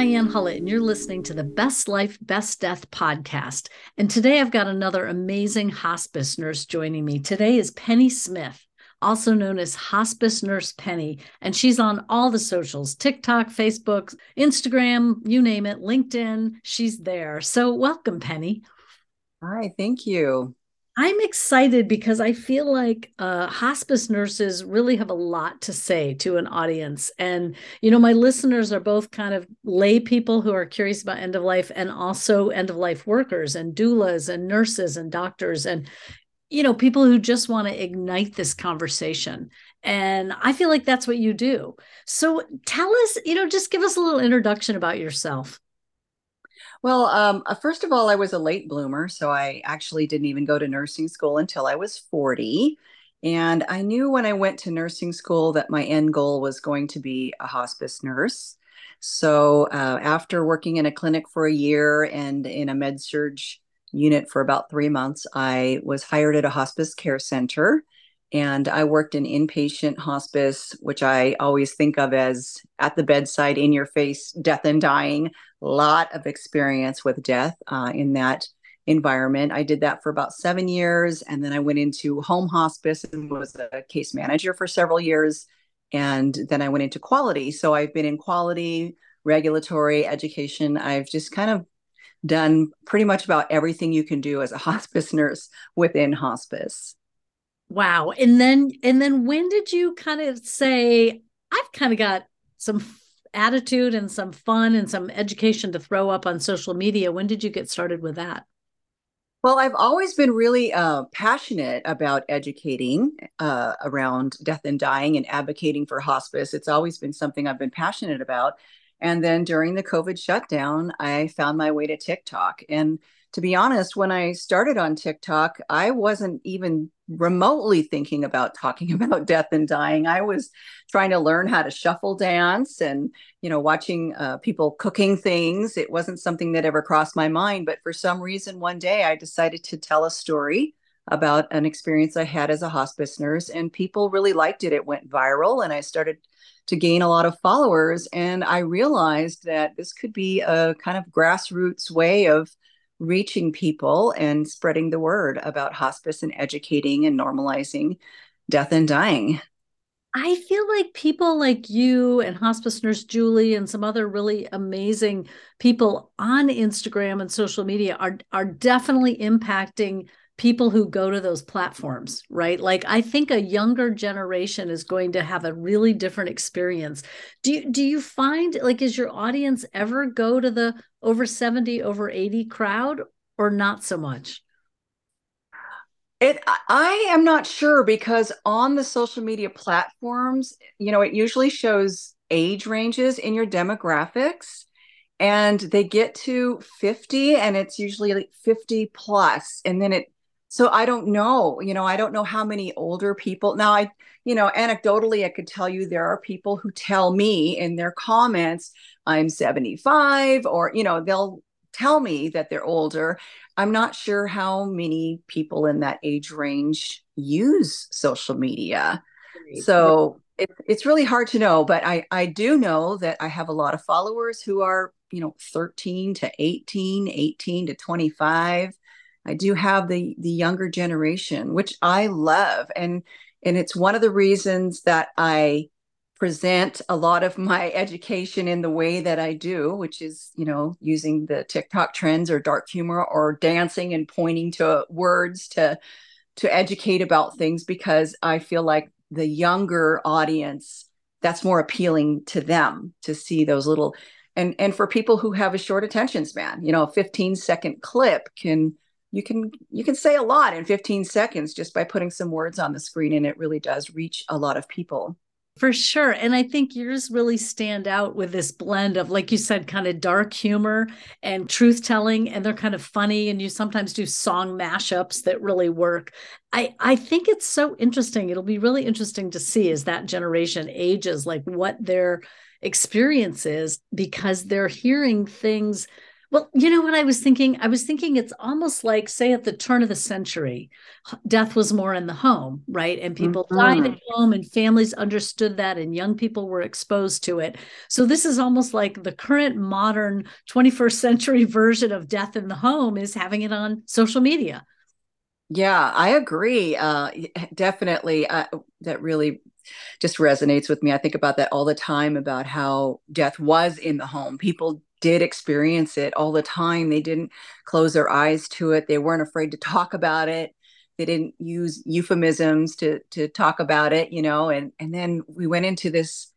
Diane Hullett, and you're listening to the Best Life, Best Death podcast. And today I've got another amazing hospice nurse joining me. Today is Penny Smith, also known as Hospice Nurse Penny. And she's on all the socials TikTok, Facebook, Instagram, you name it, LinkedIn. She's there. So welcome, Penny. Hi, thank you. I'm excited because I feel like uh, hospice nurses really have a lot to say to an audience. And, you know, my listeners are both kind of lay people who are curious about end of life and also end of life workers and doulas and nurses and doctors and, you know, people who just want to ignite this conversation. And I feel like that's what you do. So tell us, you know, just give us a little introduction about yourself. Well, um, uh, first of all, I was a late bloomer, so I actually didn't even go to nursing school until I was 40. And I knew when I went to nursing school that my end goal was going to be a hospice nurse. So uh, after working in a clinic for a year and in a med surg unit for about three months, I was hired at a hospice care center. And I worked in inpatient hospice, which I always think of as at the bedside, in your face, death and dying lot of experience with death uh, in that environment. I did that for about seven years. And then I went into home hospice and was a case manager for several years. And then I went into quality. So I've been in quality, regulatory, education. I've just kind of done pretty much about everything you can do as a hospice nurse within hospice. Wow. And then and then when did you kind of say I've kind of got some attitude and some fun and some education to throw up on social media. When did you get started with that? Well, I've always been really uh, passionate about educating uh, around death and dying and advocating for hospice. It's always been something I've been passionate about. And then during the COVID shutdown, I found my way to TikTok. And to be honest, when I started on TikTok, I wasn't even remotely thinking about talking about death and dying. I was trying to learn how to shuffle dance and, you know, watching uh, people cooking things. It wasn't something that ever crossed my mind. But for some reason, one day I decided to tell a story about an experience I had as a hospice nurse, and people really liked it. It went viral, and I started to gain a lot of followers. And I realized that this could be a kind of grassroots way of reaching people and spreading the word about hospice and educating and normalizing death and dying. I feel like people like you and hospice nurse Julie and some other really amazing people on Instagram and social media are are definitely impacting people who go to those platforms, right? Like I think a younger generation is going to have a really different experience. Do you do you find like is your audience ever go to the over 70 over 80 crowd or not so much? It I am not sure because on the social media platforms, you know, it usually shows age ranges in your demographics and they get to 50 and it's usually like 50 plus and then it so i don't know you know i don't know how many older people now i you know anecdotally i could tell you there are people who tell me in their comments i'm 75 or you know they'll tell me that they're older. I'm not sure how many people in that age range use social media. So it, it's really hard to know but i i do know that i have a lot of followers who are you know 13 to 18 18 to 25 I do have the the younger generation, which I love, and and it's one of the reasons that I present a lot of my education in the way that I do, which is you know using the TikTok trends or dark humor or dancing and pointing to words to to educate about things because I feel like the younger audience that's more appealing to them to see those little and and for people who have a short attention span you know a 15 second clip can you can you can say a lot in 15 seconds just by putting some words on the screen and it really does reach a lot of people. For sure. And i think yours really stand out with this blend of like you said kind of dark humor and truth telling and they're kind of funny and you sometimes do song mashups that really work. I i think it's so interesting. It'll be really interesting to see as that generation ages like what their experience is because they're hearing things Well, you know what I was thinking? I was thinking it's almost like, say, at the turn of the century, death was more in the home, right? And people mm-hmm. died at home, and families understood that, and young people were exposed to it. So, this is almost like the current modern 21st century version of death in the home is having it on social media. Yeah, I agree. Uh, definitely. Uh, that really just resonates with me. I think about that all the time about how death was in the home. People did experience it all the time. They didn't close their eyes to it. They weren't afraid to talk about it. They didn't use euphemisms to to talk about it, you know. And and then we went into this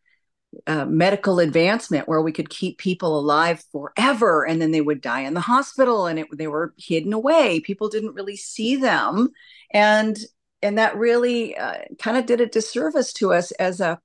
uh, medical advancement where we could keep people alive forever, and then they would die in the hospital, and it, they were hidden away. People didn't really see them, and and that really uh, kind of did a disservice to us as a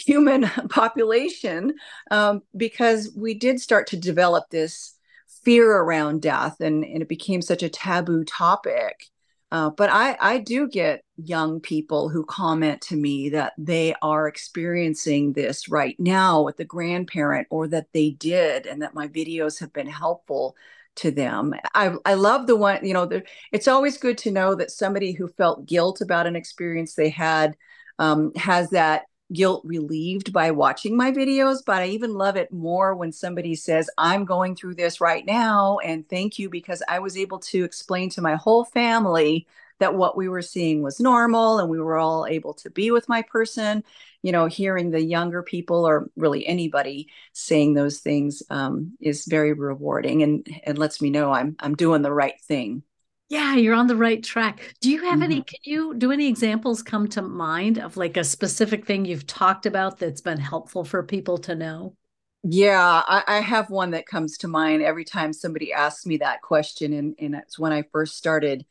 human population um, because we did start to develop this fear around death and, and it became such a taboo topic. Uh, but I, I do get young people who comment to me that they are experiencing this right now with the grandparent or that they did and that my videos have been helpful to them. I, I love the one, you know, the, it's always good to know that somebody who felt guilt about an experience they had um, has that guilt relieved by watching my videos, but I even love it more when somebody says, I'm going through this right now. And thank you because I was able to explain to my whole family that what we were seeing was normal and we were all able to be with my person. You know, hearing the younger people or really anybody saying those things um, is very rewarding and, and lets me know I'm, I'm doing the right thing yeah you're on the right track. Do you have mm-hmm. any can you do any examples come to mind of like a specific thing you've talked about that's been helpful for people to know? Yeah i, I have one that comes to mind every time somebody asks me that question and, and it's when i first started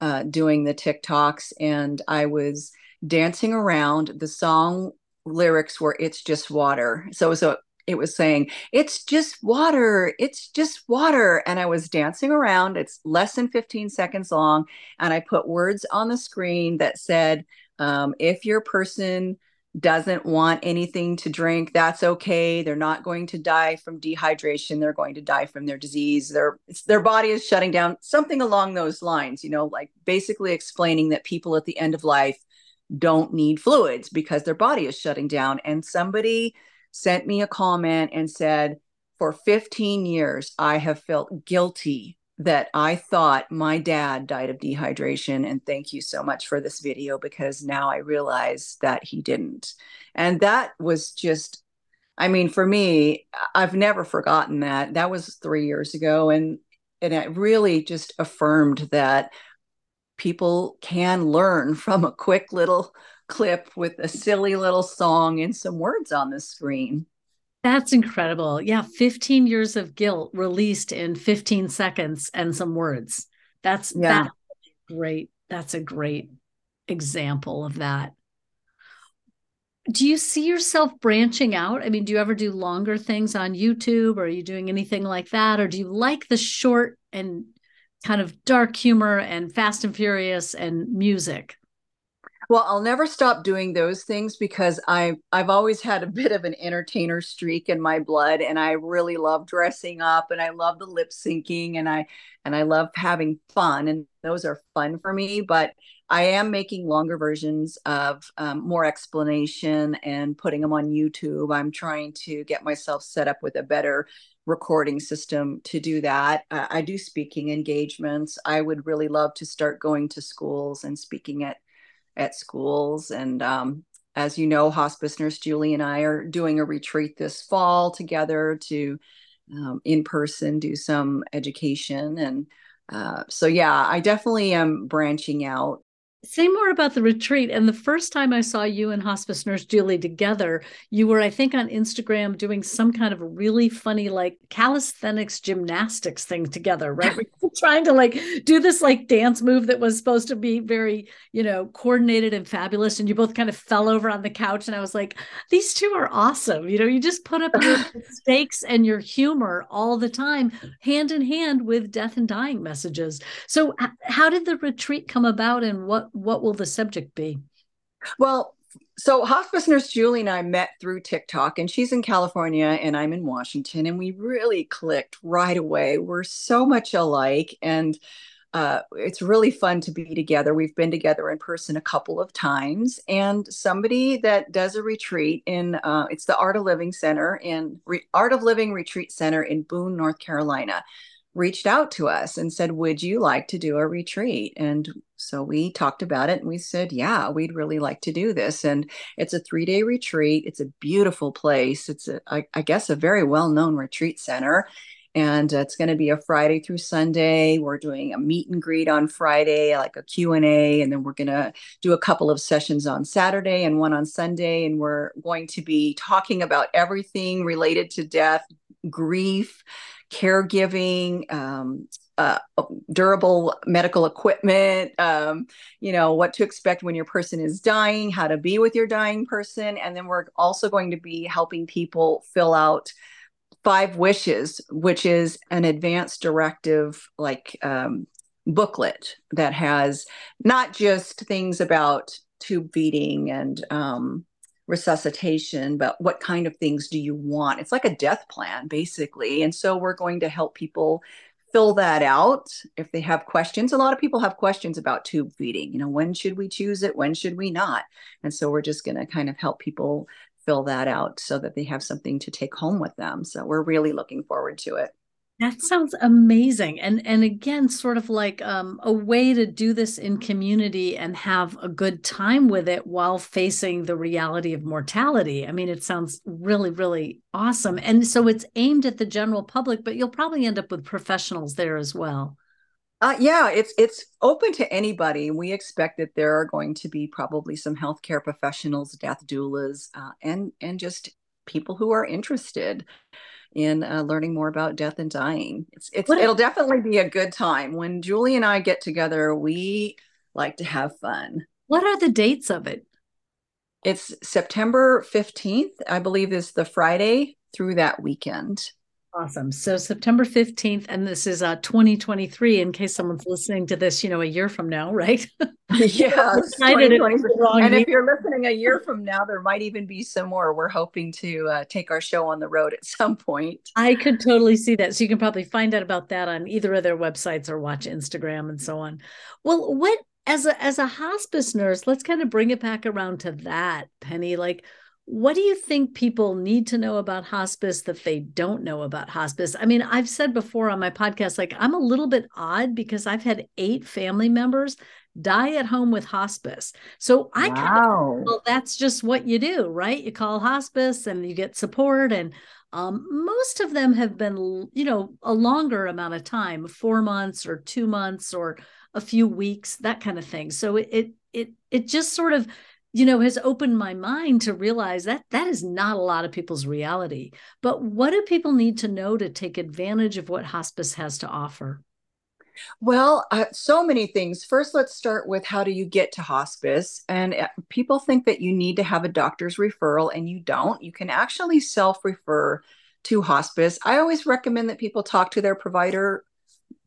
uh, doing the tiktoks and i was dancing around. The song lyrics were it's just water. So so it was saying, It's just water. It's just water. And I was dancing around. It's less than 15 seconds long. And I put words on the screen that said, um, If your person doesn't want anything to drink, that's okay. They're not going to die from dehydration. They're going to die from their disease. Their their body is shutting down. Something along those lines, you know, like basically explaining that people at the end of life don't need fluids because their body is shutting down. And somebody sent me a comment and said, For 15 years, I have felt guilty that I thought my dad died of dehydration. And thank you so much for this video because now I realize that he didn't. And that was just, I mean, for me, I've never forgotten that. That was three years ago. And and it really just affirmed that people can learn from a quick little clip with a silly little song and some words on the screen. That's incredible. Yeah, 15 years of guilt released in 15 seconds and some words. That's yeah. that's great. That's a great example of that. Do you see yourself branching out? I mean, do you ever do longer things on YouTube or are you doing anything like that or do you like the short and kind of dark humor and fast and furious and music? Well, I'll never stop doing those things because I I've always had a bit of an entertainer streak in my blood and I really love dressing up and I love the lip syncing and I and I love having fun and those are fun for me, but I am making longer versions of um, more explanation and putting them on YouTube. I'm trying to get myself set up with a better recording system to do that. Uh, I do speaking engagements. I would really love to start going to schools and speaking at at schools. And um, as you know, hospice nurse Julie and I are doing a retreat this fall together to um, in person do some education. And uh, so, yeah, I definitely am branching out say more about the retreat. And the first time I saw you and hospice nurse Julie together, you were, I think, on Instagram doing some kind of really funny, like calisthenics gymnastics thing together, right? trying to like do this like dance move that was supposed to be very, you know, coordinated and fabulous. And you both kind of fell over on the couch. And I was like, these two are awesome. You know, you just put up your mistakes and your humor all the time, hand in hand with death and dying messages. So, how did the retreat come about and what what will the subject be? Well, so hospice nurse Julie and I met through TikTok, and she's in California and I'm in Washington, and we really clicked right away. We're so much alike, and uh, it's really fun to be together. We've been together in person a couple of times, and somebody that does a retreat in uh, it's the Art of Living Center in Re- Art of Living Retreat Center in Boone, North Carolina, reached out to us and said, "Would you like to do a retreat?" And so we talked about it, and we said, "Yeah, we'd really like to do this." And it's a three day retreat. It's a beautiful place. It's a, I, I guess, a very well known retreat center and it's going to be a friday through sunday we're doing a meet and greet on friday like a q&a and then we're going to do a couple of sessions on saturday and one on sunday and we're going to be talking about everything related to death grief caregiving um, uh, durable medical equipment, um, you know, what to expect when your person is dying, how to be with your dying person. And then we're also going to be helping people fill out five wishes which is an advanced directive like um, booklet that has not just things about tube feeding and um, resuscitation but what kind of things do you want it's like a death plan basically and so we're going to help people fill that out if they have questions a lot of people have questions about tube feeding you know when should we choose it when should we not and so we're just going to kind of help people fill that out so that they have something to take home with them. So we're really looking forward to it. That sounds amazing. And and again, sort of like um, a way to do this in community and have a good time with it while facing the reality of mortality. I mean, it sounds really, really awesome. And so it's aimed at the general public, but you'll probably end up with professionals there as well. Uh, yeah, it's it's open to anybody. We expect that there are going to be probably some healthcare professionals, death doulas, uh, and and just people who are interested in uh, learning more about death and dying. It's it's it'll definitely be a good time when Julie and I get together. We like to have fun. What are the dates of it? It's September fifteenth, I believe, is the Friday through that weekend. Awesome. So September 15th, and this is uh 2023, in case someone's listening to this, you know, a year from now, right? yeah. and if you're listening a year from now, there might even be some more. We're hoping to uh, take our show on the road at some point. I could totally see that. So you can probably find out about that on either of their websites or watch Instagram and so on. Well, what as a as a hospice nurse, let's kind of bring it back around to that, Penny. Like what do you think people need to know about hospice that they don't know about hospice? I mean, I've said before on my podcast, like I'm a little bit odd because I've had eight family members die at home with hospice. So I wow. kind of, well, that's just what you do, right? You call hospice and you get support. And um, most of them have been, you know, a longer amount of time, four months or two months or a few weeks, that kind of thing. So it, it, it, it just sort of you know has opened my mind to realize that that is not a lot of people's reality but what do people need to know to take advantage of what hospice has to offer well, uh, so many things. First, let's start with how do you get to hospice? And uh, people think that you need to have a doctor's referral, and you don't. You can actually self refer to hospice. I always recommend that people talk to their provider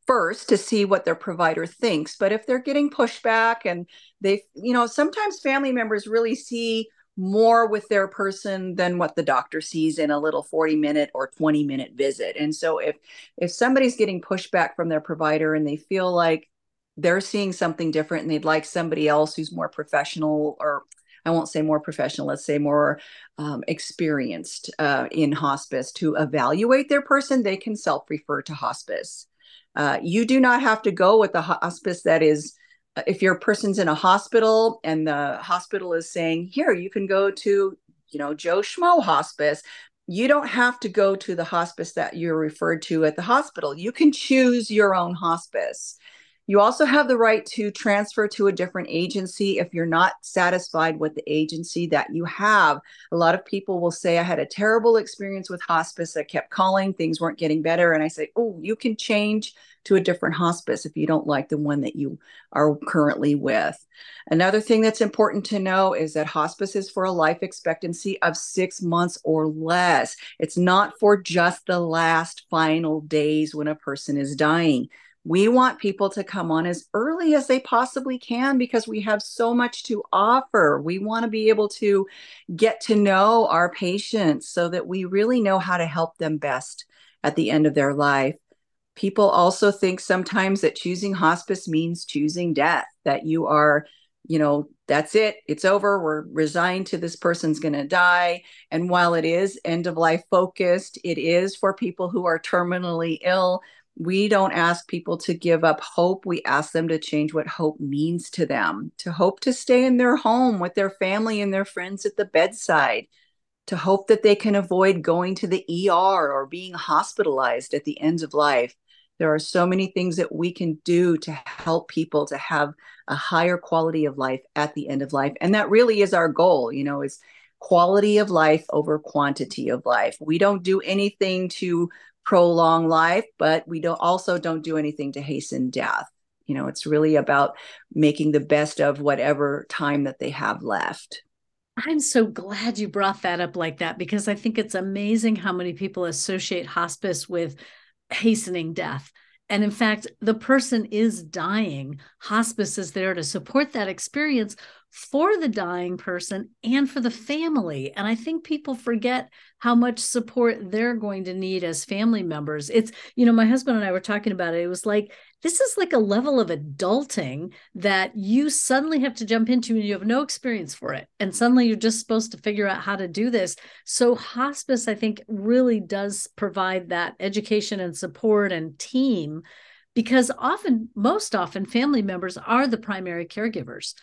first to see what their provider thinks. But if they're getting pushback and they, you know, sometimes family members really see more with their person than what the doctor sees in a little 40 minute or 20 minute visit. And so if if somebody's getting pushback from their provider and they feel like they're seeing something different and they'd like somebody else who's more professional or I won't say more professional, let's say more um, experienced uh, in hospice to evaluate their person, they can self refer to hospice. Uh, you do not have to go with the hospice that is, uh, if your person's in a hospital and the hospital is saying, here, you can go to, you know, Joe Schmo hospice. You don't have to go to the hospice that you're referred to at the hospital. You can choose your own hospice. You also have the right to transfer to a different agency if you're not satisfied with the agency that you have. A lot of people will say, I had a terrible experience with hospice. I kept calling, things weren't getting better. And I say, Oh, you can change to a different hospice if you don't like the one that you are currently with. Another thing that's important to know is that hospice is for a life expectancy of six months or less. It's not for just the last final days when a person is dying we want people to come on as early as they possibly can because we have so much to offer. We want to be able to get to know our patients so that we really know how to help them best at the end of their life. People also think sometimes that choosing hospice means choosing death, that you are, you know, that's it, it's over, we're resigned to this person's going to die. And while it is end of life focused, it is for people who are terminally ill we don't ask people to give up hope. We ask them to change what hope means to them, to hope to stay in their home with their family and their friends at the bedside, to hope that they can avoid going to the ER or being hospitalized at the end of life. There are so many things that we can do to help people to have a higher quality of life at the end of life. And that really is our goal, you know, is quality of life over quantity of life. We don't do anything to prolong life, but we don't also don't do anything to hasten death. You know, it's really about making the best of whatever time that they have left. I'm so glad you brought that up like that because I think it's amazing how many people associate hospice with hastening death. And in fact, the person is dying. Hospice is there to support that experience for the dying person and for the family. And I think people forget how much support they're going to need as family members. It's, you know, my husband and I were talking about it. It was like, this is like a level of adulting that you suddenly have to jump into and you have no experience for it. And suddenly you're just supposed to figure out how to do this. So, hospice, I think, really does provide that education and support and team because often, most often, family members are the primary caregivers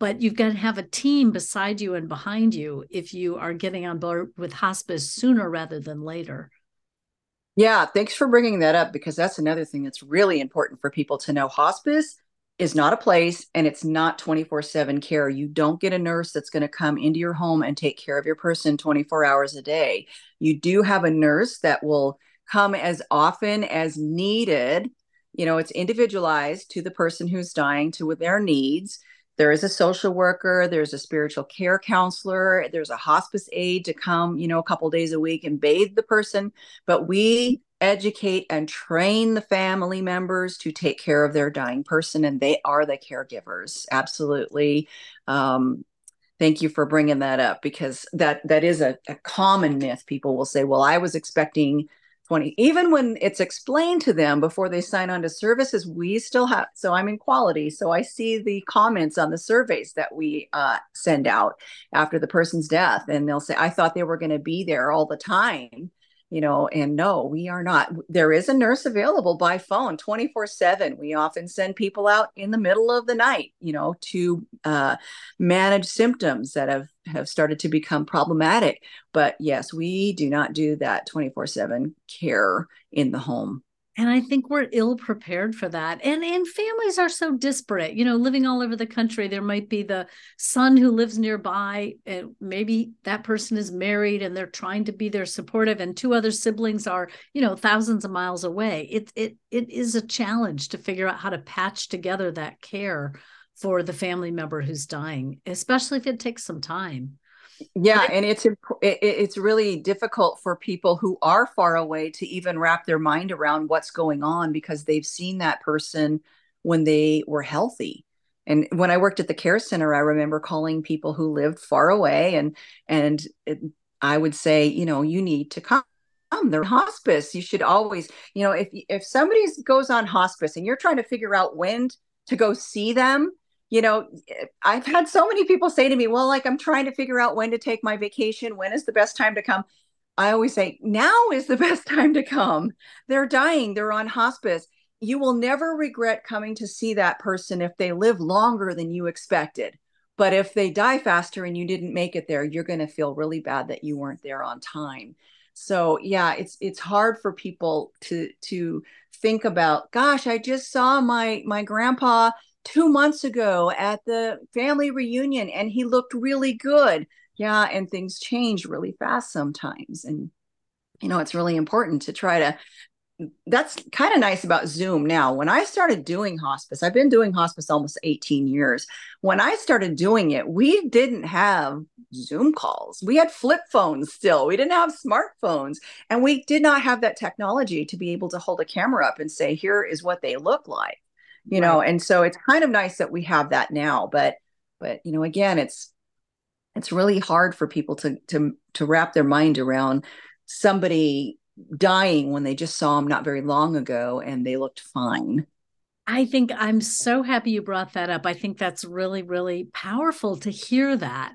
but you've got to have a team beside you and behind you if you are getting on board with hospice sooner rather than later. Yeah, thanks for bringing that up because that's another thing that's really important for people to know. Hospice is not a place and it's not 24 7 care. You don't get a nurse that's going to come into your home and take care of your person 24 hours a day. You do have a nurse that will come as often as needed. You know, it's individualized to the person who's dying to their needs there is a social worker there's a spiritual care counselor there's a hospice aide to come you know a couple days a week and bathe the person. But we educate and train the family members to take care of their dying person and they are the caregivers. Absolutely. Um, thank you for bringing that up because that that is a, a common myth. People will say well i was expecting 20 even when it's explained to them before they sign on to services we still have so i'm in quality so i see the comments on the surveys that we uh, send out after the person's death and they'll say i thought they were going to be there all the time you know and no we are not there is a nurse available by phone 24 7 we often send people out in the middle of the night you know to uh, manage symptoms that have have started to become problematic. But yes we do not do that 24 7 care in the home and i think we're ill prepared for that. And and families are so disparate you know living all over the country there might be the son who lives nearby and maybe that person is married and they're trying to be there supportive and two other siblings are you know thousands of miles away. It it it is a challenge to figure out how to patch together that care for the family member who's dying especially if it takes some time yeah and it's it's really difficult for people who are far away to even wrap their mind around what's going on because they've seen that person when they were healthy. And when i worked at the care center i remember calling people who lived far away and and it, i would say you know you need to come they're hospice. You should always you know if if somebody goes on hospice and you're trying to figure out when to go see them you know, I've had so many people say to me, well, like I'm trying to figure out when to take my vacation. When is the best time to come? I always say, now is the best time to come. They're dying, they're on hospice. You will never regret coming to see that person if they live longer than you expected. But if they die faster and you didn't make it there, you're going to feel really bad that you weren't there on time. So yeah, it's it's hard for people to to think about, gosh, I just saw my my grandpa two months ago at the family reunion and he looked really good. Yeah, and things change really fast sometimes. And, you know, it's really important to try to that's kind of nice about Zoom now. When I started doing hospice, I've been doing hospice almost 18 years. When I started doing it, we didn't have Zoom calls. We had flip phones still. We didn't have smartphones. And we did not have that technology to be able to hold a camera up and say, here is what they look like. You right. know, and so it's kind of nice that we have that now. But but you know, again, it's it's really hard for people to to to wrap their mind around somebody dying when they just saw him not very long ago and they looked fine. I think I'm so happy you brought that up. I think that's really, really powerful to hear that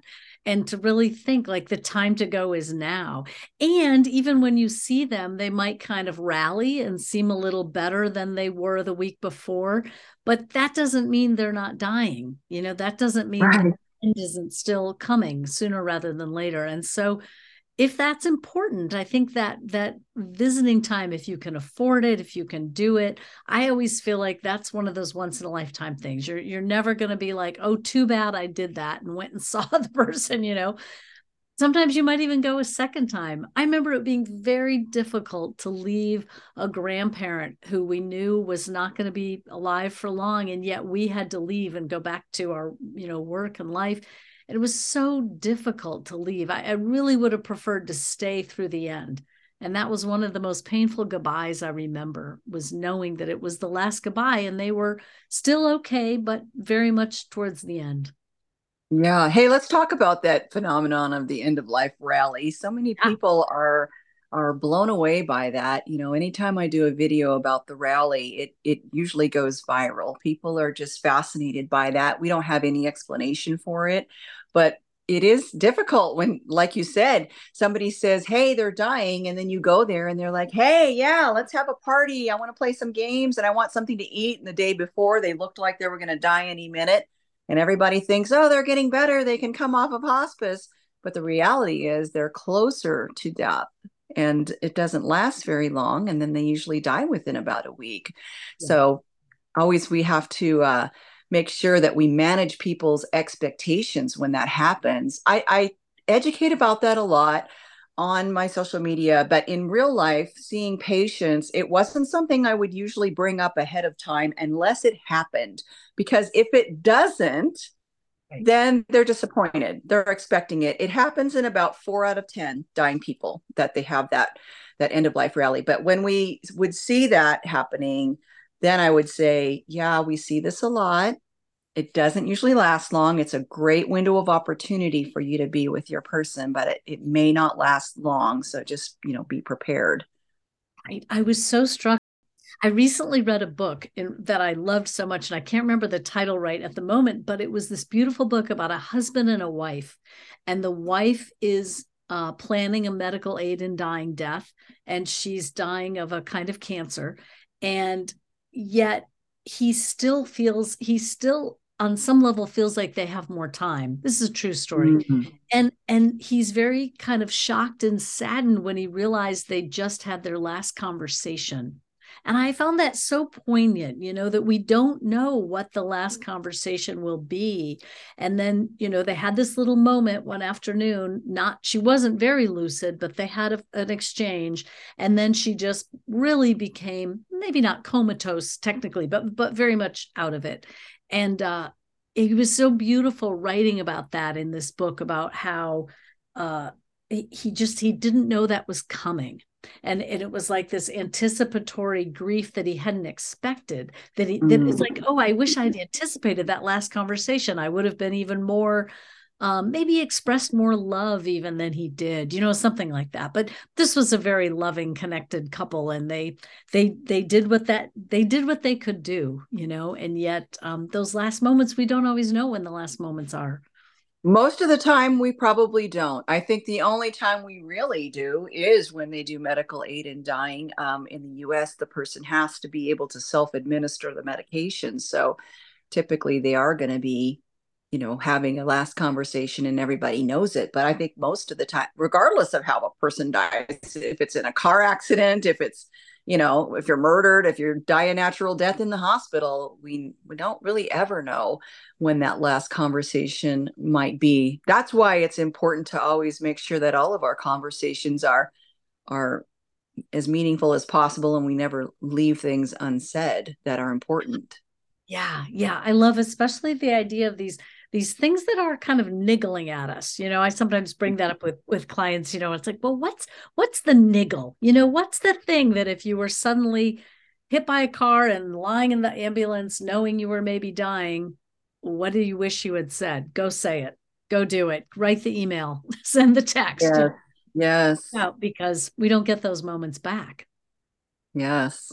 and to really think like the time to go is now. And even when you see them, they might kind of rally and seem a little better than they were the week before. But that doesn't mean they're not dying. You know, that doesn't mean right. the end isn't still coming sooner rather than later. And so if that's important i think that that visiting time if you can afford it if you can do it i always feel like that's one of those once in a lifetime things. You're you're never going to be like oh too bad i did that and went and saw the person you know? Sometimes you might even go a second time. I remember it being very difficult to leave a grandparent who we knew was not going to be alive for long and yet we had to leave and go back to our you know work and life it was so difficult to leave. I, I really would have preferred to stay through the end. And that was one of the most painful goodbyes I remember was knowing that it was the last goodbye and they were still okay, but very much towards the end. Yeah. Hey, let's talk about that phenomenon of the end of life rally. So many people are are blown away by that. You know, anytime I do a video about the rally, it it usually goes viral. People are just fascinated by that. We don't have any explanation for it, but it is difficult when like you said somebody says hey they're dying and then you go there and they're like hey yeah let's have a party. I want to play some games and i want something to eat. And the day before they looked like they were going to die any minute and everybody thinks oh they're getting better. They can come off of hospice. But the reality is they're closer to death and it doesn't last very long and then they usually die within about a week. Yeah. so always we have to uh, make sure that we manage people's expectations when that happens. I, I educate about that a lot on my social media but in real life seeing patients it wasn't something i would usually bring up ahead of time unless it happened because if it doesn't Right. then they're disappointed. They're expecting it. It happens in about four out of ten dying people that they have that that end of life rally. But when we would see that happening then i would say yeah we see this a lot it doesn't usually last long it's a great window of opportunity for you to be with your person but it, it may not last long so just you know be prepared I, I was so struck I recently read a book in, that I loved so much, and I can't remember the title right at the moment, but it was this beautiful book about a husband and a wife. And the wife is uh, planning a medical aid in dying death, and she's dying of a kind of cancer. And yet he still feels, he still on some level feels like they have more time. This is a true story. Mm-hmm. and and he's very kind of shocked and saddened when he realized they just had their last conversation and I found that so poignant, you know, that we don't know what the last conversation will be. And then, you know, they had this little moment one afternoon, not, she wasn't very lucid, but they had a, an exchange. And then she just really became maybe not comatose technically, but, but very much out of it. And, uh, it was so beautiful writing about that in this book about how, uh, he just he didn't know that was coming and, and it was like this anticipatory grief that he hadn't expected that he that it's like oh i wish i'd anticipated that last conversation. I would have been even more um, maybe expressed more love even than he did you know something like that. But this was a very loving connected couple and they they they did what that they did what they could do you know? And yet um, those last moments we don't always know when the last moments are most of the time, we probably don't. I think the only time we really do is when they do medical aid in dying. Um, in the US, the person has to be able to self administer the medication. So typically, they are going to be, you know, having a last conversation and everybody knows it. But I think most of the time, regardless of how a person dies, if it's in a car accident, if it's you know, if you're murdered, if you die a natural death in the hospital, we we don't really ever know when that last conversation might be. That's why it's important to always make sure that all of our conversations are are as meaningful as possible and we never leave things unsaid that are important. Yeah, yeah. I love especially the idea of these these things that are kind of niggling at us you know i sometimes bring that mm-hmm. up with with clients you know it's like well what's what's the niggle? You know what's the thing that if you were suddenly hit by a car and lying in the ambulance knowing you were maybe dying what do you wish you had said? Go say it. Go do it. Write the email. Send the text. Yes, yes. No, because we don't get those moments back. Yes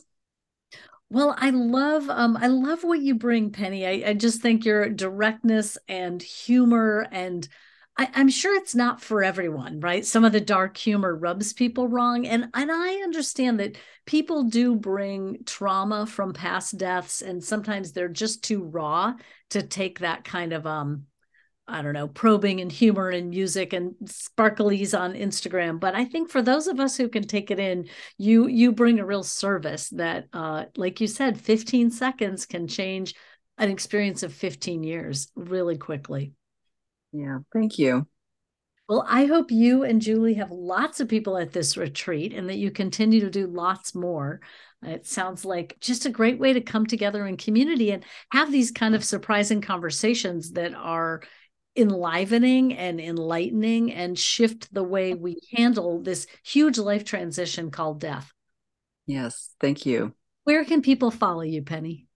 well, I love um I love what you bring, Penny. I, I just think your directness and humor and I, I'm sure it's not for everyone, right? Some of the dark humor rubs people wrong. And and I understand that people do bring trauma from past deaths, and sometimes they're just too raw to take that kind of um I don't know, probing and humor and music and sparklies on Instagram. But I think for those of us who can take it in, you you bring a real service that, uh, like you said, 15 seconds can change an experience of 15 years really quickly. Yeah, thank you. Well, I hope you and Julie have lots of people at this retreat and that you continue to do lots more. It sounds like just a great way to come together in community and have these kind of surprising conversations that are enlivening and enlightening and shift the way we handle this huge life transition called death. Yes, thank you. Where can people follow you, Penny?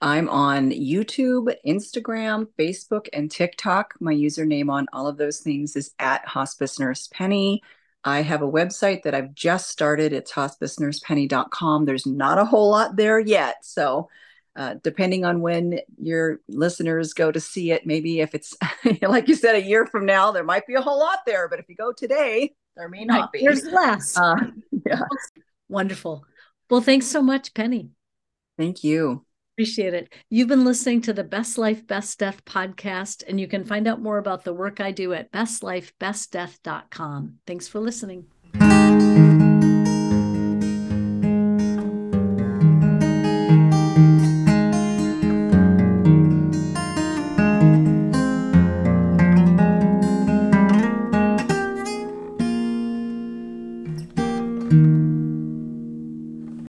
I'm on YouTube, Instagram, Facebook, and TikTok. My username on all of those things is at Hospice Nurse Penny. I have a website that I've just started. It's hospicenursepenny.com. There's not a whole lot there yet. So uh, depending on when your listeners go to see it, maybe if it's like you said, a year from now, there might be a whole lot there. But if you go today, there may not be. There's less. Uh, yeah. Wonderful. Well, thanks so much, Penny. Thank you. Appreciate it. You've been listening to the Best Life, Best Death podcast, and you can find out more about the work I do at bestlifebestdeath.com. Thanks for listening.